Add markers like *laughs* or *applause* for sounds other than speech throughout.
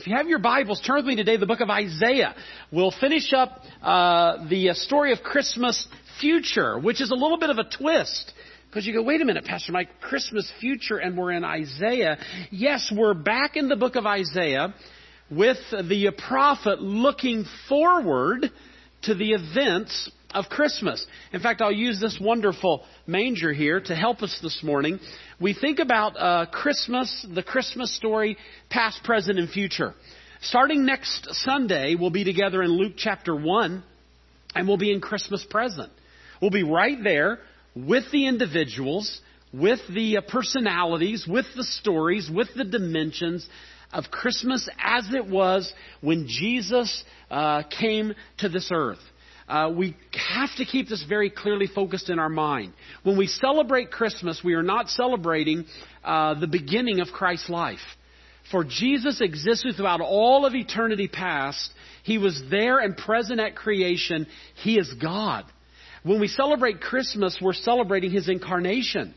If you have your Bibles, turn with me today to the book of Isaiah. We'll finish up uh, the story of Christmas future, which is a little bit of a twist. Because you go, wait a minute, Pastor Mike, Christmas future, and we're in Isaiah. Yes, we're back in the book of Isaiah with the prophet looking forward to the events of Christmas. In fact, I'll use this wonderful manger here to help us this morning. We think about uh, Christmas, the Christmas story, past, present, and future. Starting next Sunday, we'll be together in Luke chapter 1, and we'll be in Christmas present. We'll be right there with the individuals, with the uh, personalities, with the stories, with the dimensions of Christmas as it was when Jesus uh, came to this earth. Uh, we have to keep this very clearly focused in our mind. When we celebrate Christmas, we are not celebrating uh, the beginning of Christ's life. For Jesus existed throughout all of eternity past. He was there and present at creation. He is God. When we celebrate Christmas, we're celebrating His incarnation.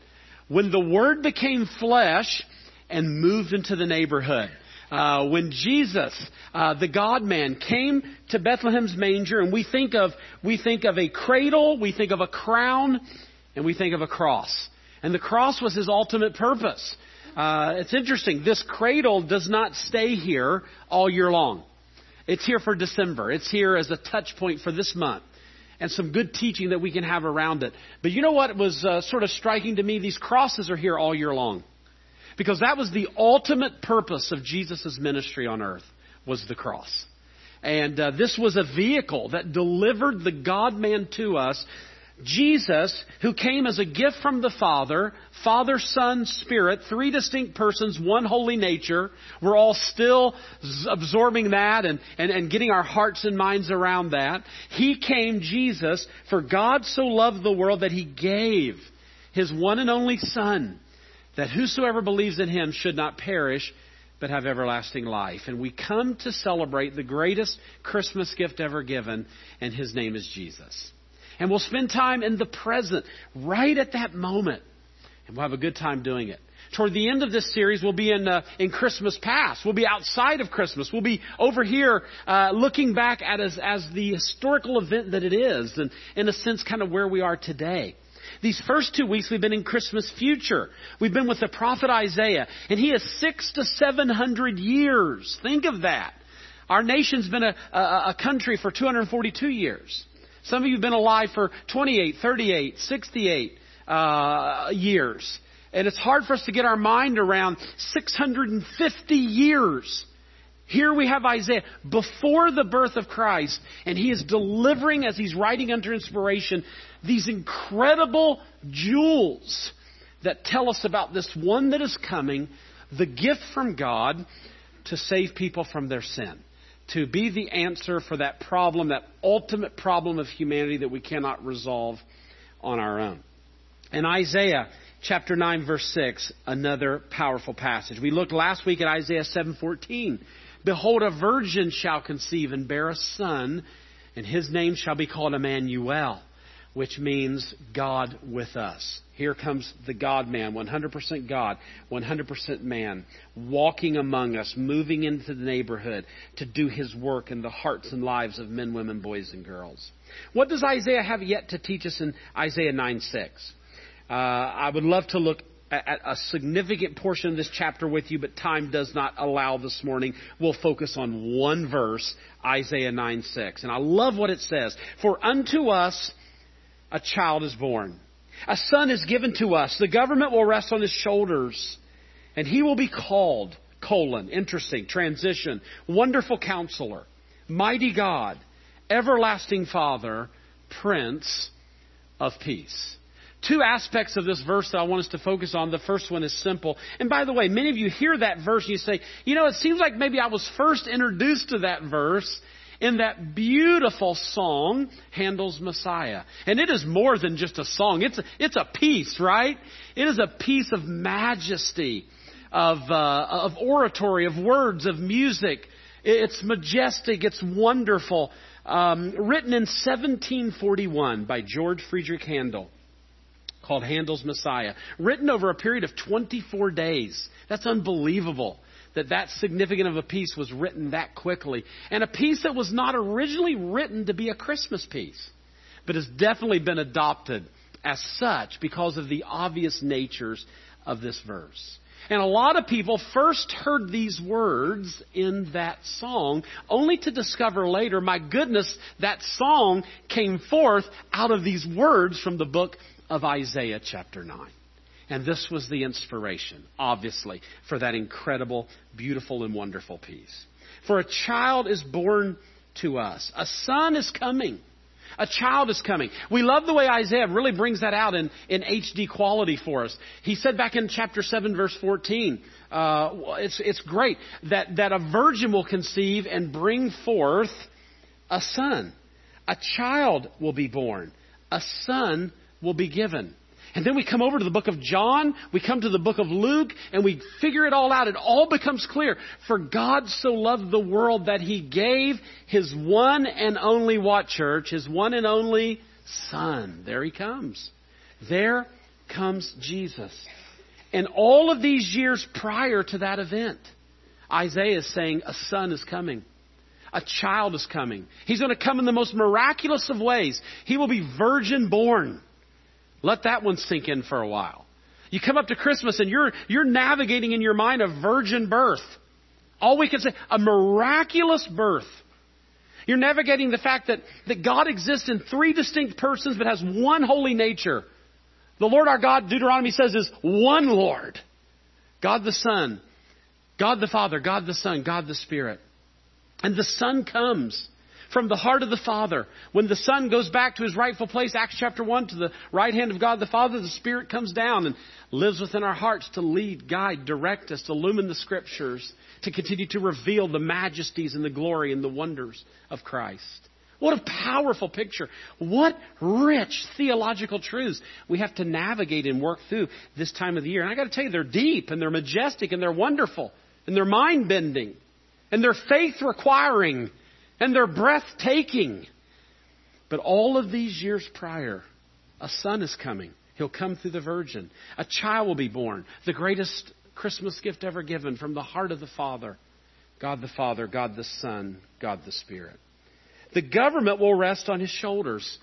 When the Word became flesh and moved into the neighborhood. Uh, when Jesus, uh, the God man, came to Bethlehem's manger, and we think of we think of a cradle, we think of a crown, and we think of a cross. And the cross was his ultimate purpose. Uh, it's interesting. This cradle does not stay here all year long. It's here for December. It's here as a touch point for this month and some good teaching that we can have around it. But you know what was uh, sort of striking to me? These crosses are here all year long. Because that was the ultimate purpose of Jesus' ministry on earth, was the cross. And uh, this was a vehicle that delivered the God man to us Jesus, who came as a gift from the Father, Father, Son, Spirit, three distinct persons, one holy nature. We're all still absorbing that and, and, and getting our hearts and minds around that. He came, Jesus, for God so loved the world that He gave His one and only Son, that whosoever believes in Him should not perish, but have everlasting life. And we come to celebrate the greatest Christmas gift ever given, and His name is Jesus. And we'll spend time in the present, right at that moment. And we'll have a good time doing it. Toward the end of this series, we'll be in, uh, in Christmas past. We'll be outside of Christmas. We'll be over here uh, looking back at as, as the historical event that it is, and in a sense, kind of where we are today. These first two weeks, we've been in Christmas future. We've been with the prophet Isaiah, and he is six to seven hundred years. Think of that. Our nation's been a, a, a country for 242 years. Some of you have been alive for 28, 38, 68 uh, years. And it's hard for us to get our mind around 650 years. Here we have Isaiah before the birth of Christ, and he is delivering, as he's writing under inspiration, these incredible jewels that tell us about this one that is coming, the gift from God to save people from their sin to be the answer for that problem, that ultimate problem of humanity that we cannot resolve on our own. In Isaiah chapter 9 verse 6, another powerful passage. We looked last week at Isaiah 7:14. Behold a virgin shall conceive and bear a son, and his name shall be called Emmanuel which means God with us. Here comes the God man, 100% God, 100% man, walking among us, moving into the neighborhood to do his work in the hearts and lives of men, women, boys, and girls. What does Isaiah have yet to teach us in Isaiah 9 6? Uh, I would love to look at a significant portion of this chapter with you, but time does not allow this morning. We'll focus on one verse, Isaiah 9 6. And I love what it says. For unto us a child is born. A son is given to us. The government will rest on his shoulders. And he will be called, colon, interesting, transition, wonderful counselor, mighty God, everlasting Father, Prince of Peace. Two aspects of this verse that I want us to focus on. The first one is simple. And by the way, many of you hear that verse and you say, you know, it seems like maybe I was first introduced to that verse in that beautiful song, Handel's Messiah. And it is more than just a song. It's a, it's a piece, right? It is a piece of majesty, of, uh, of oratory, of words, of music. It's majestic. It's wonderful. Um, written in 1741 by George Friedrich Handel called Handel's Messiah. Written over a period of 24 days. That's unbelievable that that significant of a piece was written that quickly. And a piece that was not originally written to be a Christmas piece, but has definitely been adopted as such because of the obvious natures of this verse. And a lot of people first heard these words in that song, only to discover later, my goodness, that song came forth out of these words from the book of Isaiah chapter 9. And this was the inspiration, obviously, for that incredible, beautiful, and wonderful piece. For a child is born to us, a son is coming. A child is coming. We love the way Isaiah really brings that out in, in HD quality for us. He said back in chapter 7 verse 14, uh, it's, it's great that, that a virgin will conceive and bring forth a son. A child will be born. A son will be given. And then we come over to the book of John, we come to the book of Luke, and we figure it all out. It all becomes clear. For God so loved the world that he gave his one and only what church? His one and only Son. There he comes. There comes Jesus. And all of these years prior to that event, Isaiah is saying, a son is coming. A child is coming. He's going to come in the most miraculous of ways. He will be virgin born. Let that one sink in for a while. You come up to Christmas and you're, you're navigating in your mind a virgin birth. All we can say, a miraculous birth. You're navigating the fact that, that God exists in three distinct persons but has one holy nature. The Lord our God, Deuteronomy says, is one Lord. God the Son, God the Father, God the Son, God the Spirit. And the Son comes from the heart of the Father. When the Son goes back to his rightful place, Acts chapter 1, to the right hand of God the Father, the Spirit comes down and lives within our hearts to lead, guide, direct us, to illumine the Scriptures, to continue to reveal the majesties and the glory and the wonders of Christ. What a powerful picture. What rich theological truths we have to navigate and work through this time of the year. And I got to tell you, they're deep and they're majestic and they're wonderful and they're mind bending and they're faith requiring and they're breathtaking. But all of these years prior, a son is coming. He'll come through the virgin. A child will be born. The greatest Christmas gift ever given from the heart of the Father. God the Father, God the Son, God the Spirit. The government will rest on his shoulders.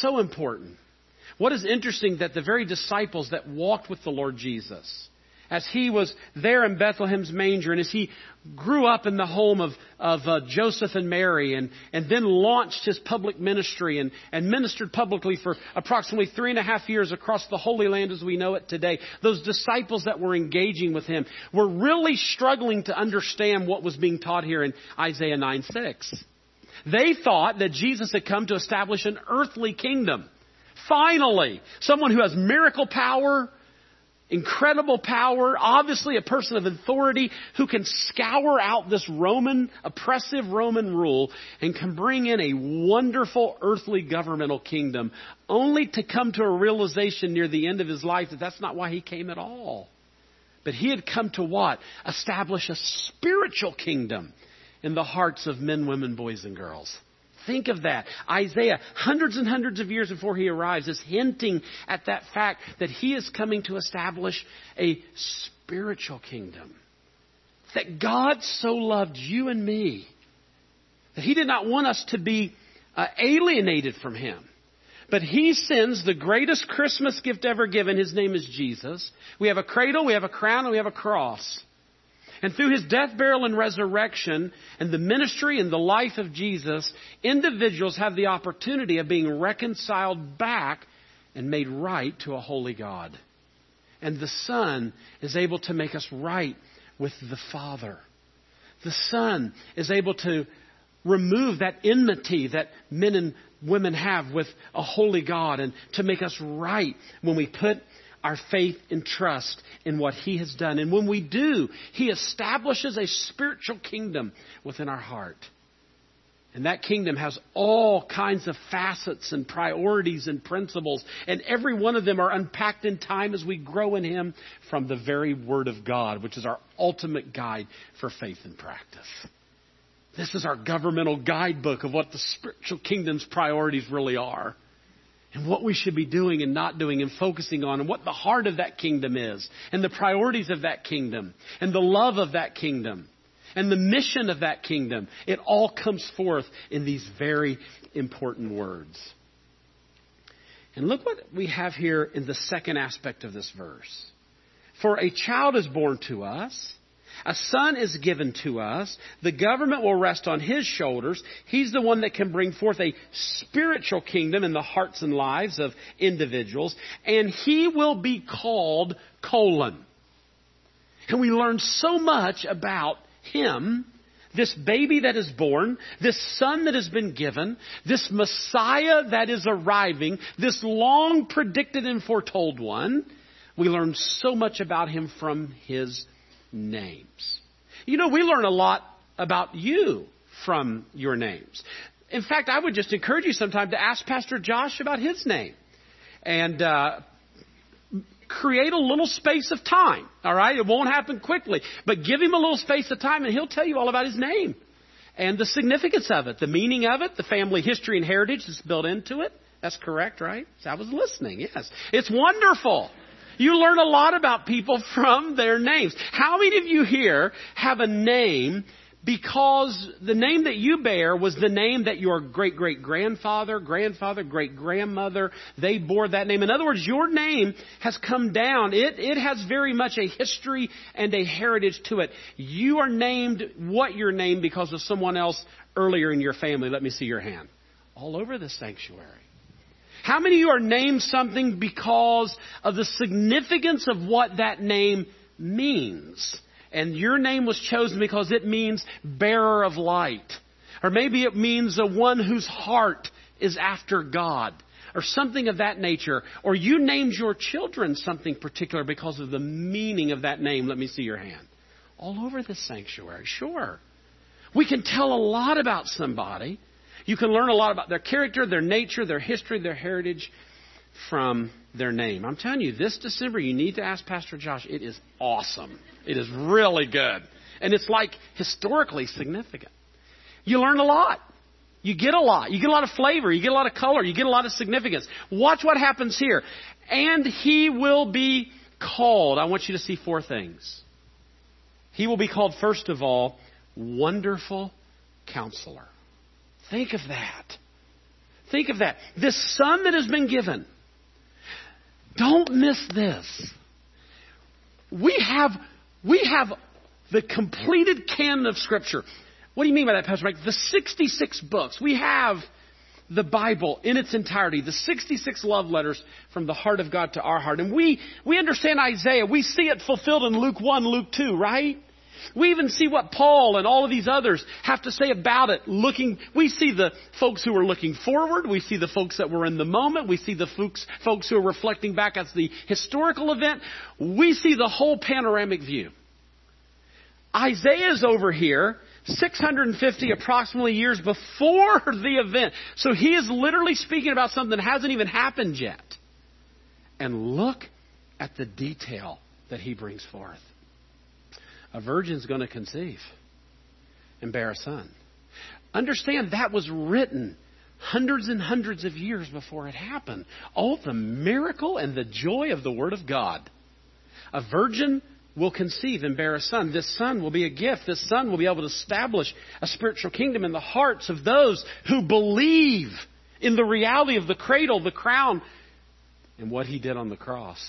So important. What is interesting that the very disciples that walked with the Lord Jesus, as he was there in Bethlehem's manger and as he grew up in the home of, of uh, Joseph and Mary and, and then launched his public ministry and, and ministered publicly for approximately three and a half years across the Holy Land as we know it today. Those disciples that were engaging with him were really struggling to understand what was being taught here in Isaiah 9 6. They thought that Jesus had come to establish an earthly kingdom. Finally, someone who has miracle power, incredible power, obviously a person of authority who can scour out this Roman, oppressive Roman rule and can bring in a wonderful earthly governmental kingdom, only to come to a realization near the end of his life that that's not why he came at all. But he had come to what? Establish a spiritual kingdom in the hearts of men, women, boys, and girls. Think of that. Isaiah, hundreds and hundreds of years before he arrives, is hinting at that fact that he is coming to establish a spiritual kingdom. That God so loved you and me that he did not want us to be uh, alienated from him. But he sends the greatest Christmas gift ever given. His name is Jesus. We have a cradle, we have a crown, and we have a cross. And through his death, burial, and resurrection, and the ministry and the life of Jesus, individuals have the opportunity of being reconciled back and made right to a holy God. And the Son is able to make us right with the Father. The Son is able to remove that enmity that men and women have with a holy God and to make us right when we put our faith and trust in what He has done. And when we do, He establishes a spiritual kingdom within our heart. And that kingdom has all kinds of facets and priorities and principles, and every one of them are unpacked in time as we grow in Him from the very Word of God, which is our ultimate guide for faith and practice. This is our governmental guidebook of what the spiritual kingdom's priorities really are. And what we should be doing and not doing and focusing on and what the heart of that kingdom is and the priorities of that kingdom and the love of that kingdom and the mission of that kingdom. It all comes forth in these very important words. And look what we have here in the second aspect of this verse. For a child is born to us. A son is given to us. The government will rest on his shoulders. He's the one that can bring forth a spiritual kingdom in the hearts and lives of individuals. And he will be called colon. And we learn so much about him this baby that is born, this son that has been given, this Messiah that is arriving, this long predicted and foretold one, we learn so much about him from his names. You know, we learn a lot about you from your names. In fact, I would just encourage you sometime to ask Pastor Josh about his name. And uh, create a little space of time. All right? It won't happen quickly. But give him a little space of time and he'll tell you all about his name and the significance of it, the meaning of it, the family history and heritage that's built into it. That's correct, right? I was listening, yes. It's wonderful. You learn a lot about people from their names. How many of you here have a name because the name that you bear was the name that your great great grandfather, grandfather, great grandmother, they bore that name. In other words, your name has come down. It, it has very much a history and a heritage to it. You are named what you're named because of someone else earlier in your family. Let me see your hand. All over the sanctuary. How many of you are named something because of the significance of what that name means? And your name was chosen because it means bearer of light. Or maybe it means the one whose heart is after God. Or something of that nature. Or you named your children something particular because of the meaning of that name. Let me see your hand. All over this sanctuary, sure. We can tell a lot about somebody. You can learn a lot about their character, their nature, their history, their heritage from their name. I'm telling you, this December you need to ask Pastor Josh. It is awesome. It is really good. And it's like historically significant. You learn a lot. You get a lot. You get a lot of flavor. You get a lot of color. You get a lot of significance. Watch what happens here. And he will be called. I want you to see four things. He will be called, first of all, Wonderful Counselor. Think of that. Think of that. This son that has been given don't miss this. We have, we have the completed canon of Scripture. What do you mean by that, Pastor Mike? The 66 books. We have the Bible in its entirety, the 66 love letters from the heart of God to our heart. And we, we understand Isaiah. We see it fulfilled in Luke 1, Luke 2, right? We even see what Paul and all of these others have to say about it. Looking, we see the folks who are looking forward. We see the folks that were in the moment. We see the folks, folks who are reflecting back as the historical event. We see the whole panoramic view. Isaiah is over here 650 approximately years before *laughs* the event. So he is literally speaking about something that hasn't even happened yet. And look at the detail that he brings forth a virgin's going to conceive and bear a son. Understand that was written hundreds and hundreds of years before it happened. Oh, the miracle and the joy of the Word of God. A virgin will conceive and bear a son. This son will be a gift. This son will be able to establish a spiritual kingdom in the hearts of those who believe in the reality of the cradle, the crown, and what he did on the cross.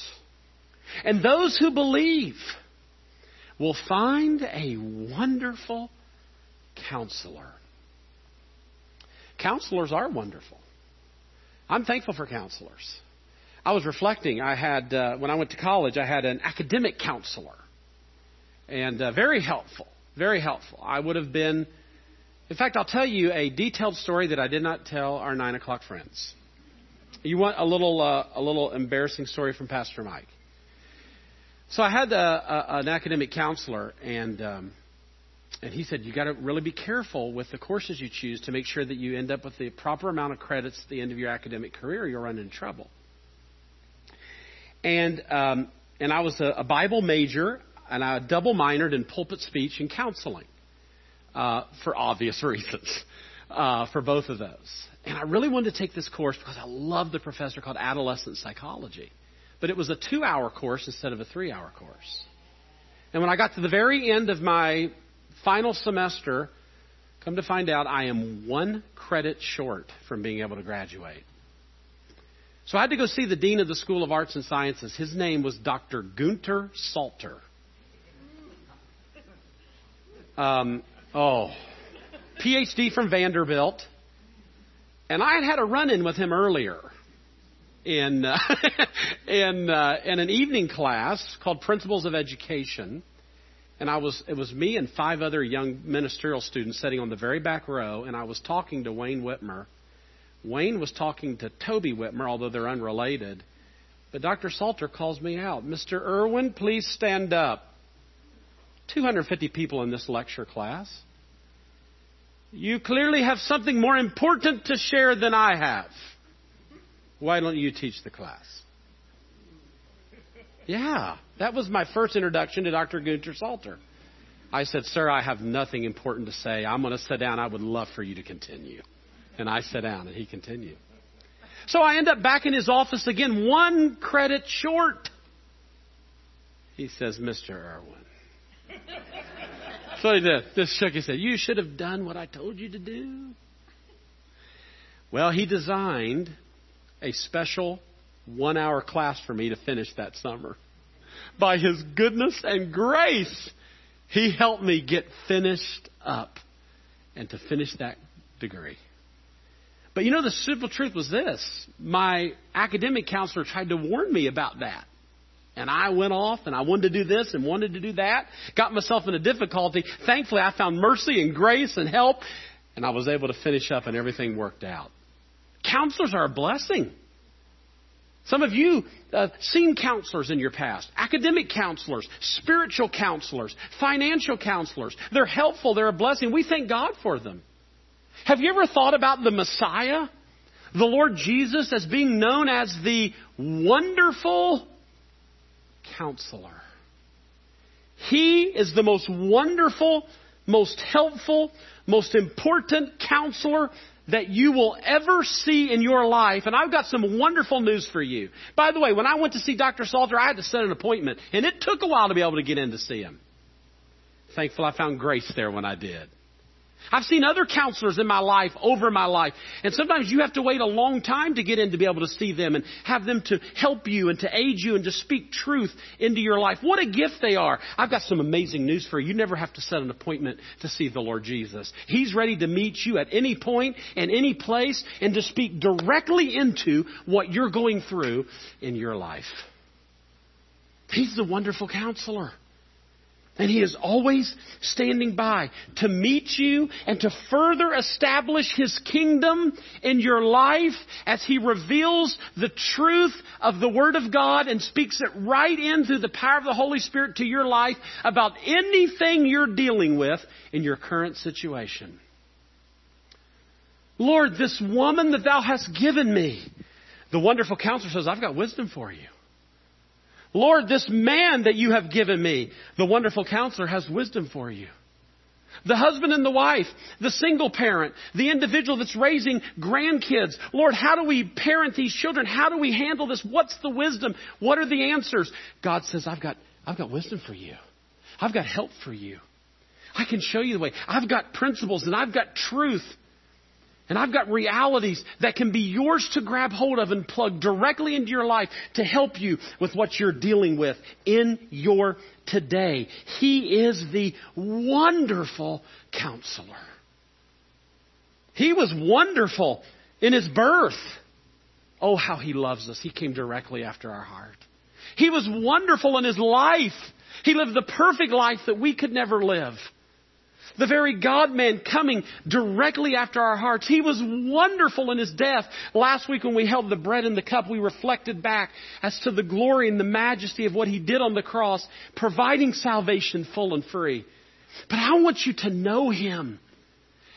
And those who believe will find a wonderful counselor. Counselors are wonderful. I'm thankful for counselors. I was reflecting. I had uh, when I went to college, I had an academic counselor, and uh, very helpful, very helpful. I would have been. In fact, I'll tell you a detailed story that I did not tell our nine o'clock friends. You want a little uh, a little embarrassing story from Pastor Mike? So I had a, a, an academic counselor, and um, and he said you got to really be careful with the courses you choose to make sure that you end up with the proper amount of credits at the end of your academic career. You'll run into trouble. And um, and I was a, a Bible major, and I double minored in pulpit speech and counseling uh, for obvious *laughs* reasons. uh, for both of those. And I really wanted to take this course because I love the professor called adolescent psychology. But it was a two hour course instead of a three hour course. And when I got to the very end of my final semester, come to find out I am one credit short from being able to graduate. So I had to go see the Dean of the School of Arts and Sciences. His name was Dr. Gunter Salter. Um, oh, PhD from Vanderbilt. And I had had a run in with him earlier in, uh, *laughs* in, uh, in an evening class called Principles of Education. And I was, it was me and five other young ministerial students sitting on the very back row, and I was talking to Wayne Whitmer Wayne was talking to Toby Whitmer, although they're unrelated. But Dr. Salter calls me out. Mr. Irwin, please stand up. 250 people in this lecture class. You clearly have something more important to share than I have. Why don't you teach the class? Yeah, that was my first introduction to Dr. Gunter Salter. I said, Sir, I have nothing important to say. I'm going to sit down. I would love for you to continue. And I sat down and he continued. So I end up back in his office again, one credit short. He says, Mr. Irwin. so he did. Just shook his head. You should have done what I told you to do. Well, he designed a special one hour class for me to finish that summer. By his goodness and grace, he helped me get finished up and to finish that degree. But you know, the simple truth was this my academic counselor tried to warn me about that. And I went off and I wanted to do this and wanted to do that, got myself in a difficulty. Thankfully, I found mercy and grace and help, and I was able to finish up and everything worked out. Counselors are a blessing. Some of you uh, seen counselors in your past, academic counselors, spiritual counselors, financial counselors. They're helpful, they're a blessing. We thank God for them. Have you ever thought about the Messiah, the Lord Jesus, as being known as the wonderful counselor? He is the most wonderful, most helpful, most important counselor that you will ever see in your life. And I've got some wonderful news for you. By the way, when I went to see Dr. Salter, I had to set an appointment, and it took a while to be able to get in to see him. Thankful I found grace there when I did. I've seen other counselors in my life, over my life, and sometimes you have to wait a long time to get in to be able to see them and have them to help you and to aid you and to speak truth into your life. What a gift they are. I've got some amazing news for you. You never have to set an appointment to see the Lord Jesus. He's ready to meet you at any point and any place and to speak directly into what you're going through in your life. He's the wonderful counselor. And He is always standing by to meet you and to further establish His kingdom in your life as He reveals the truth of the Word of God and speaks it right in through the power of the Holy Spirit to your life about anything you're dealing with in your current situation. Lord, this woman that Thou hast given me, the wonderful counselor says, I've got wisdom for you. Lord, this man that you have given me, the wonderful counselor, has wisdom for you. The husband and the wife, the single parent, the individual that's raising grandkids. Lord, how do we parent these children? How do we handle this? What's the wisdom? What are the answers? God says, I've got, I've got wisdom for you. I've got help for you. I can show you the way. I've got principles and I've got truth and I've got realities that can be yours to grab hold of and plug directly into your life to help you with what you're dealing with in your today. He is the wonderful counselor. He was wonderful in his birth. Oh, how he loves us. He came directly after our heart. He was wonderful in his life. He lived the perfect life that we could never live. The very God man coming directly after our hearts. He was wonderful in his death. Last week when we held the bread and the cup, we reflected back as to the glory and the majesty of what he did on the cross, providing salvation full and free. But I want you to know him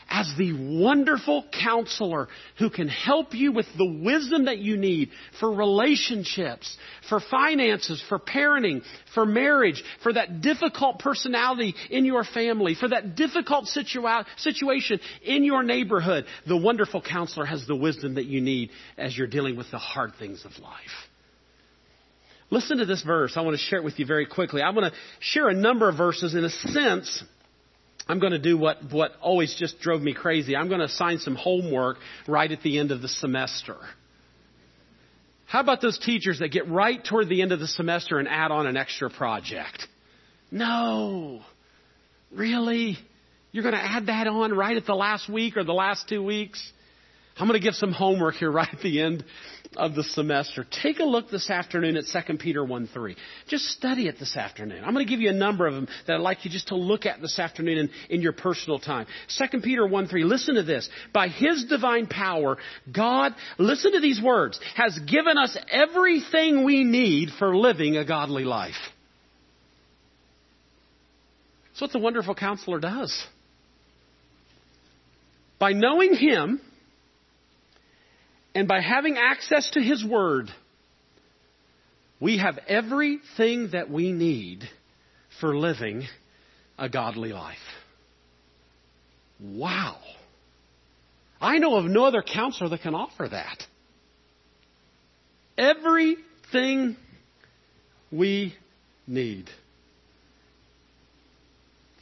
as the wonderful counselor who can help you with the wisdom that you need for relationships, for finances, for parenting, for marriage, for that difficult personality in your family, for that difficult situa- situation in your neighborhood. The wonderful counselor has the wisdom that you need as you're dealing with the hard things of life. Listen to this verse. I want to share it with you very quickly. I want to share a number of verses in a sense I'm going to do what, what always just drove me crazy. I'm going to assign some homework right at the end of the semester. How about those teachers that get right toward the end of the semester and add on an extra project? No. Really? You're going to add that on right at the last week or the last two weeks? I'm going to give some homework here right at the end of the semester. Take a look this afternoon at 2 Peter 1 3. Just study it this afternoon. I'm going to give you a number of them that I'd like you just to look at this afternoon in, in your personal time. 2 Peter 1 3. Listen to this. By His divine power, God, listen to these words, has given us everything we need for living a godly life. That's what the wonderful counselor does. By knowing Him, and by having access to His Word, we have everything that we need for living a godly life. Wow. I know of no other counselor that can offer that. Everything we need.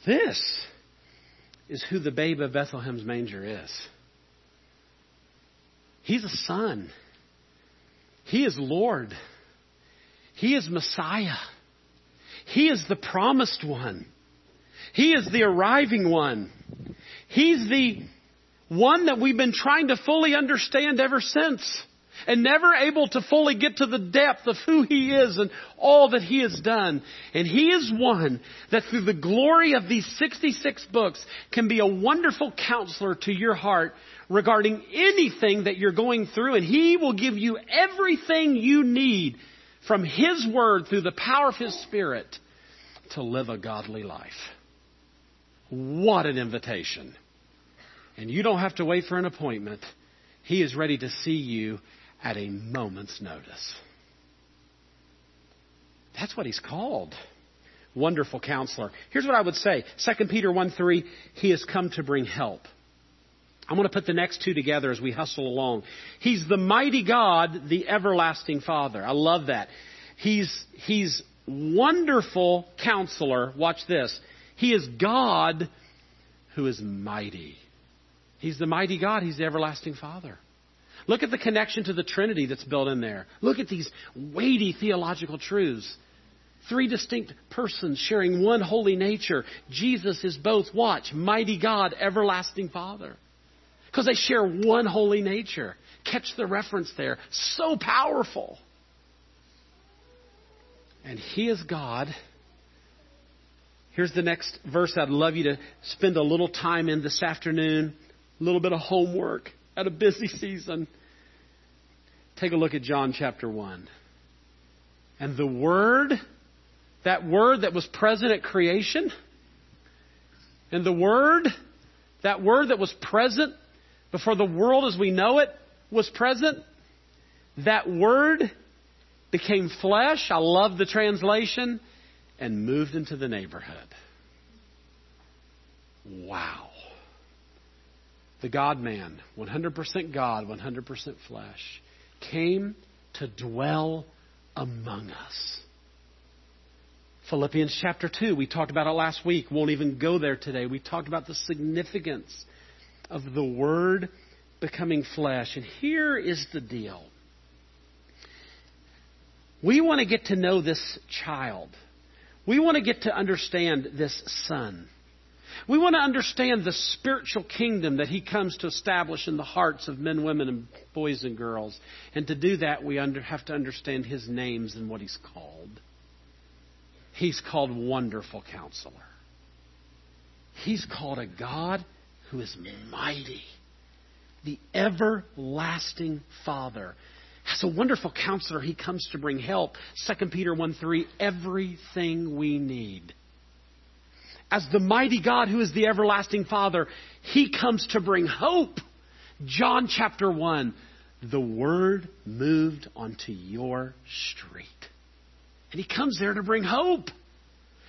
This is who the babe of Bethlehem's manger is. He's a son. He is Lord. He is Messiah. He is the promised one. He is the arriving one. He's the one that we've been trying to fully understand ever since and never able to fully get to the depth of who He is and all that He has done. And He is one that through the glory of these 66 books can be a wonderful counselor to your heart regarding anything that you're going through and He will give you everything you need from His Word through the power of His Spirit to live a godly life. What an invitation. And you don't have to wait for an appointment. He is ready to see you at a moment's notice. That's what he's called. Wonderful counselor. Here's what I would say 2 Peter 1 3, he has come to bring help. I'm going to put the next two together as we hustle along. He's the mighty God, the everlasting Father. I love that. He's, he's wonderful counselor. Watch this. He is God who is mighty. He's the mighty God. He's the everlasting Father. Look at the connection to the Trinity that's built in there. Look at these weighty theological truths. Three distinct persons sharing one holy nature. Jesus is both, watch, mighty God, everlasting Father. Because they share one holy nature. Catch the reference there. So powerful. And He is God. Here's the next verse I'd love you to spend a little time in this afternoon. A little bit of homework at a busy season. Take a look at John chapter 1. And the Word, that Word that was present at creation, and the Word, that Word that was present before the world as we know it was present, that Word became flesh. I love the translation. And moved into the neighborhood. Wow the God man, 100% God, 100% flesh, came to dwell among us. Philippians chapter 2, we talked about it last week. Won't even go there today. We talked about the significance of the Word becoming flesh. And here is the deal we want to get to know this child, we want to get to understand this son. We want to understand the spiritual kingdom that He comes to establish in the hearts of men, women, and boys and girls. And to do that, we under, have to understand His names and what He's called. He's called Wonderful Counselor. He's called a God who is mighty, the everlasting Father. As a wonderful counselor, he comes to bring help. 2 Peter 1 3, everything we need as the mighty God who is the everlasting Father, He comes to bring hope. John chapter 1, the Word moved onto your street. And He comes there to bring hope.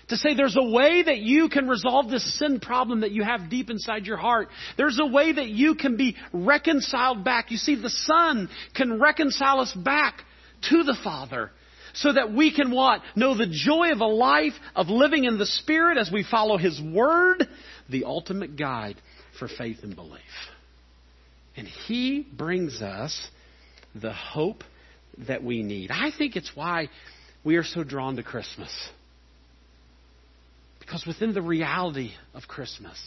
To say there's a way that you can resolve this sin problem that you have deep inside your heart. There's a way that you can be reconciled back. You see, the Son can reconcile us back to the Father so that we can what? Know the joy of a life of living in the Spirit as we follow His Word, the ultimate guide for faith and belief. And He brings us the hope that we need. I think it's why we are so drawn to Christmas. Because within the reality of Christmas,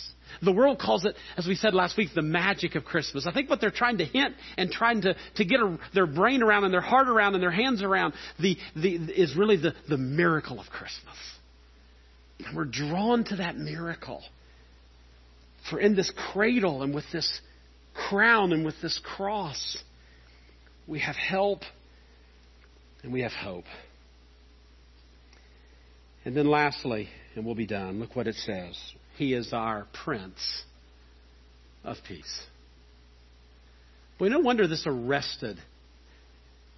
the world calls it, as we said last week, the magic of Christmas. I think what they're trying to hint and trying to, to get a, their brain around and their heart around and their hands around the, the, is really the, the miracle of Christmas. And we're drawn to that miracle. For in this cradle and with this crown and with this cross, we have help and we have hope. And then lastly, and we'll be done, look what it says. He is our Prince of Peace. Well, no wonder this arrested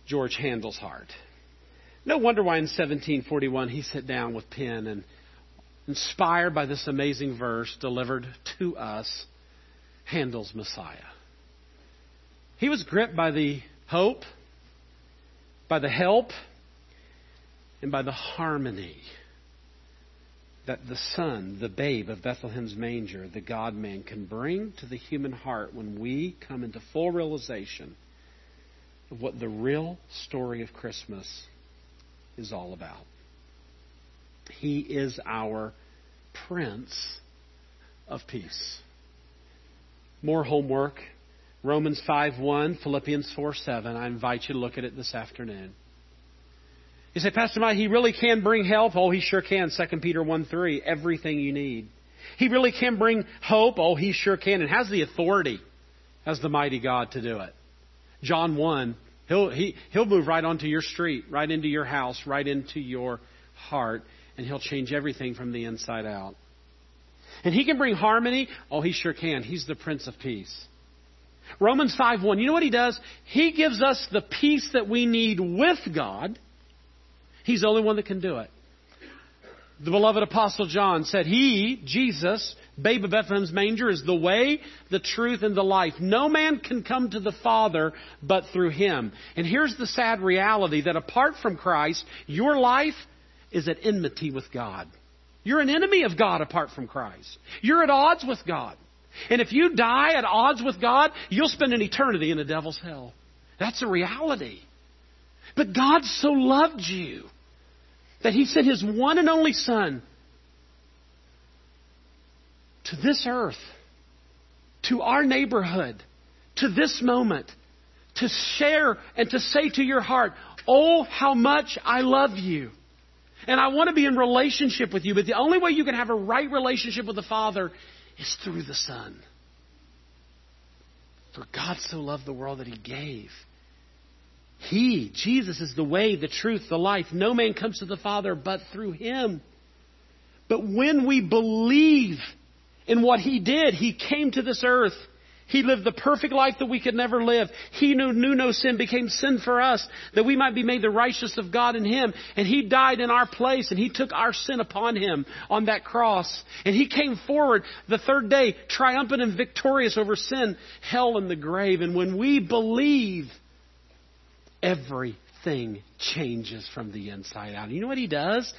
George Handel's heart. No wonder why in 1741 he sat down with pen and, inspired by this amazing verse, delivered to us Handel's Messiah. He was gripped by the hope, by the help, and by the harmony that the Son, the babe of Bethlehem's manger, the God man, can bring to the human heart when we come into full realization of what the real story of Christmas is all about. He is our Prince of Peace. More homework. Romans 5 1, Philippians 4 7. I invite you to look at it this afternoon. You say, Pastor Mike, he really can bring help. Oh, he sure can. 2 Peter 1 3. Everything you need. He really can bring hope. Oh, he sure can. And has the authority as the mighty God to do it. John 1. He'll, he, he'll move right onto your street, right into your house, right into your heart, and he'll change everything from the inside out. And he can bring harmony. Oh, he sure can. He's the Prince of Peace. Romans 5 1. You know what he does? He gives us the peace that we need with God He's the only one that can do it. The beloved Apostle John said, He, Jesus, babe of Bethlehem's manger, is the way, the truth, and the life. No man can come to the Father but through Him. And here's the sad reality that apart from Christ, your life is at enmity with God. You're an enemy of God apart from Christ. You're at odds with God. And if you die at odds with God, you'll spend an eternity in the devil's hell. That's a reality. But God so loved you that he sent his one and only Son to this earth, to our neighborhood, to this moment, to share and to say to your heart, Oh, how much I love you. And I want to be in relationship with you, but the only way you can have a right relationship with the Father is through the Son. For God so loved the world that He gave he, Jesus, is the way, the truth, the life. No man comes to the Father but through Him. But when we believe in what He did, He came to this earth. He lived the perfect life that we could never live. He knew, knew no sin, became sin for us, that we might be made the righteousness of God in Him. And He died in our place, and He took our sin upon Him on that cross. And He came forward the third day, triumphant and victorious over sin, hell, and the grave. And when we believe, everything changes from the inside out. You know what he does?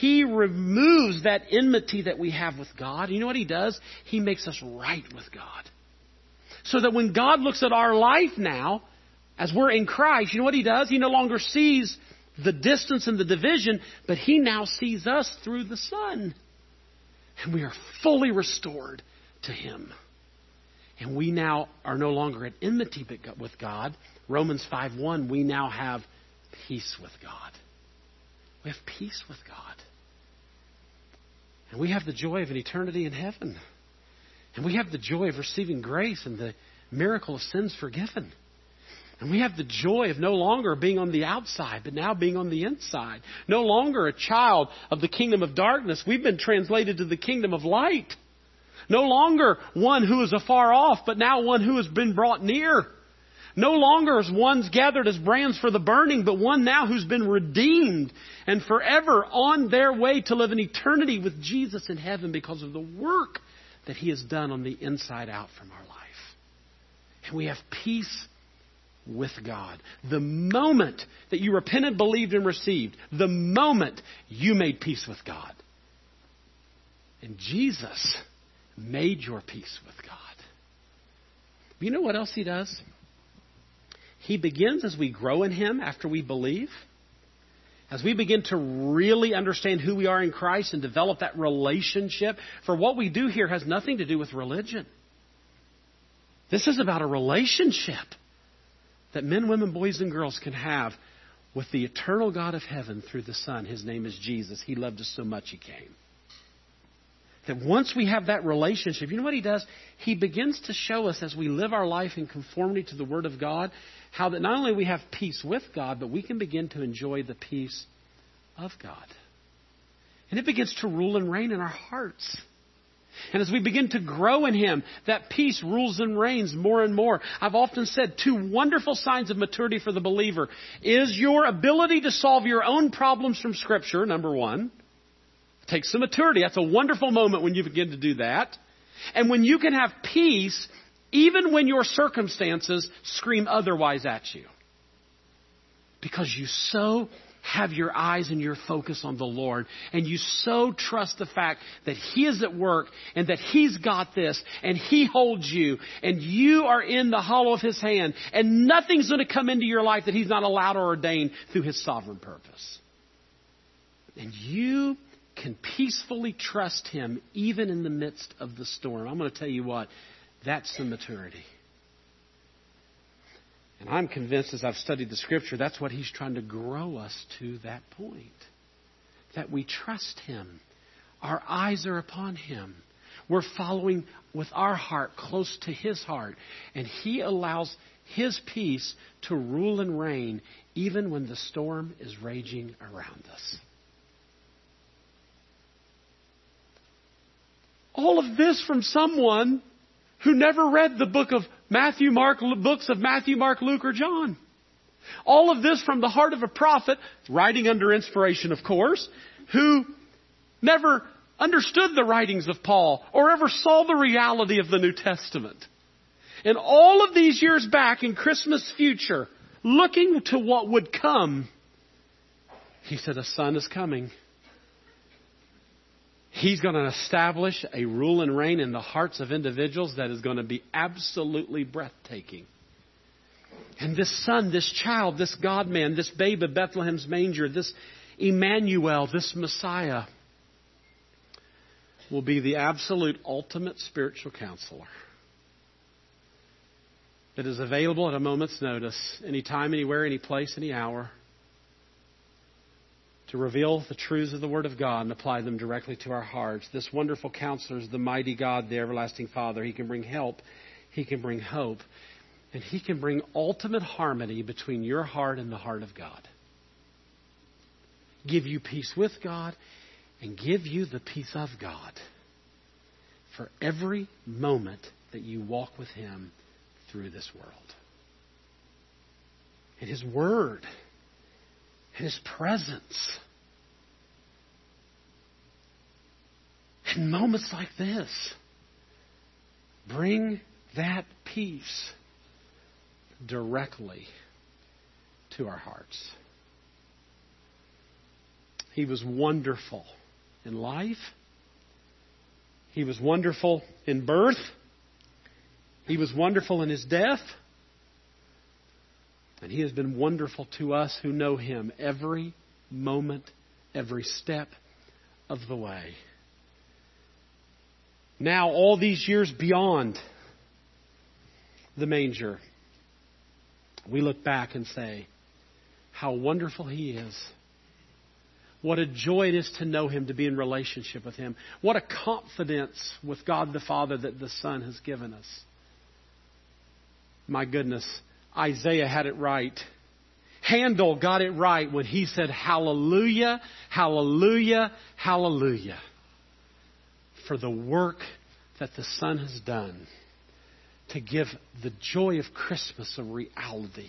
He removes that enmity that we have with God. You know what he does? He makes us right with God. So that when God looks at our life now, as we're in Christ, you know what he does? He no longer sees the distance and the division, but he now sees us through the Son. And we are fully restored to him. And we now are no longer at enmity with God, Romans 5:1, we now have peace with God. We have peace with God. And we have the joy of an eternity in heaven. And we have the joy of receiving grace and the miracle of sins forgiven. And we have the joy of no longer being on the outside, but now being on the inside. No longer a child of the kingdom of darkness. We've been translated to the kingdom of light. No longer one who is afar off, but now one who has been brought near. No longer is ones gathered as brands for the burning, but one now who's been redeemed and forever on their way to live an eternity with Jesus in heaven because of the work that He has done on the inside out from our life. And we have peace with God. The moment that you repented, believed, and received, the moment you made peace with God. And Jesus made your peace with God. You know what else He does? He begins as we grow in Him after we believe. As we begin to really understand who we are in Christ and develop that relationship, for what we do here has nothing to do with religion. This is about a relationship that men, women, boys, and girls can have with the eternal God of heaven through the Son. His name is Jesus. He loved us so much, He came. That once we have that relationship, you know what He does? He begins to show us as we live our life in conformity to the Word of God, how that not only we have peace with God, but we can begin to enjoy the peace of God. And it begins to rule and reign in our hearts. And as we begin to grow in Him, that peace rules and reigns more and more. I've often said two wonderful signs of maturity for the believer is your ability to solve your own problems from Scripture, number one. Takes some maturity. That's a wonderful moment when you begin to do that. And when you can have peace even when your circumstances scream otherwise at you. Because you so have your eyes and your focus on the Lord, and you so trust the fact that He is at work and that He's got this and He holds you and you are in the hollow of His hand and nothing's going to come into your life that He's not allowed or ordained through His sovereign purpose. And you can peacefully trust Him even in the midst of the storm. I'm going to tell you what, that's the maturity. And I'm convinced as I've studied the scripture, that's what he's trying to grow us to that point. That we trust him. Our eyes are upon him. We're following with our heart close to his heart. And he allows his peace to rule and reign even when the storm is raging around us. All of this from someone who never read the book of Matthew, Mark, books of Matthew, Mark, Luke, or John. All of this from the heart of a prophet, writing under inspiration, of course, who never understood the writings of Paul or ever saw the reality of the New Testament. And all of these years back in Christmas future, looking to what would come, he said, A son is coming. He's going to establish a rule and reign in the hearts of individuals that is going to be absolutely breathtaking. And this son, this child, this God man, this babe of Bethlehem's manger, this Emmanuel, this Messiah, will be the absolute ultimate spiritual counselor that is available at a moment's notice, anytime, anywhere, any place, any hour to reveal the truths of the Word of God and apply them directly to our hearts. This wonderful counselor is the mighty God, the everlasting Father. He can bring help, He can bring hope, and He can bring ultimate harmony between your heart and the heart of God. Give you peace with God and give you the peace of God for every moment that you walk with Him through this world. And His Word his presence. In moments like this, bring that peace directly to our hearts. He was wonderful in life. He was wonderful in birth. He was wonderful in his death. And He has been wonderful to us who know Him every moment, every step of the way. Now, all these years beyond the manger, we look back and say, How wonderful He is. What a joy it is to know Him, to be in relationship with Him. What a confidence with God the Father that the Son has given us. My goodness, Isaiah had it right. Handel got it right when he said, Hallelujah, Hallelujah, Hallelujah, for the work that the Son has done to give the joy of Christmas a reality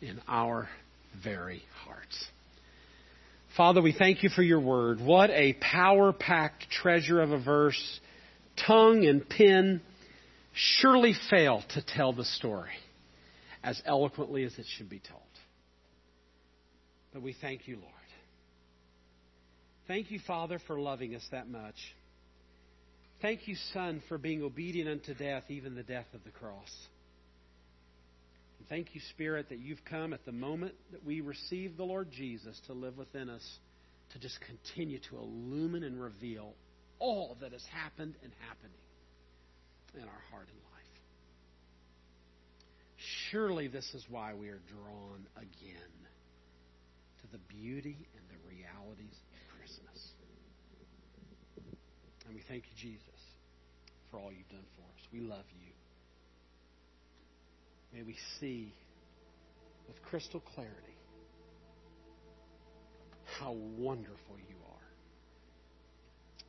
in our very hearts. Father, we thank you for your word. What a power packed treasure of a verse. Tongue and pen surely fail to tell the story as eloquently as it should be told. But we thank you, Lord. Thank you, Father, for loving us that much. Thank you, Son, for being obedient unto death, even the death of the cross. And thank you, Spirit, that you've come at the moment that we receive the Lord Jesus to live within us, to just continue to illumine and reveal all that has happened and happening in our heart and life. Surely this is why we are drawn again to the beauty and the realities of Christmas. And we thank you, Jesus, for all you've done for us. We love you. May we see with crystal clarity how wonderful you are.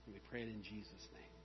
And we pray it in Jesus' name.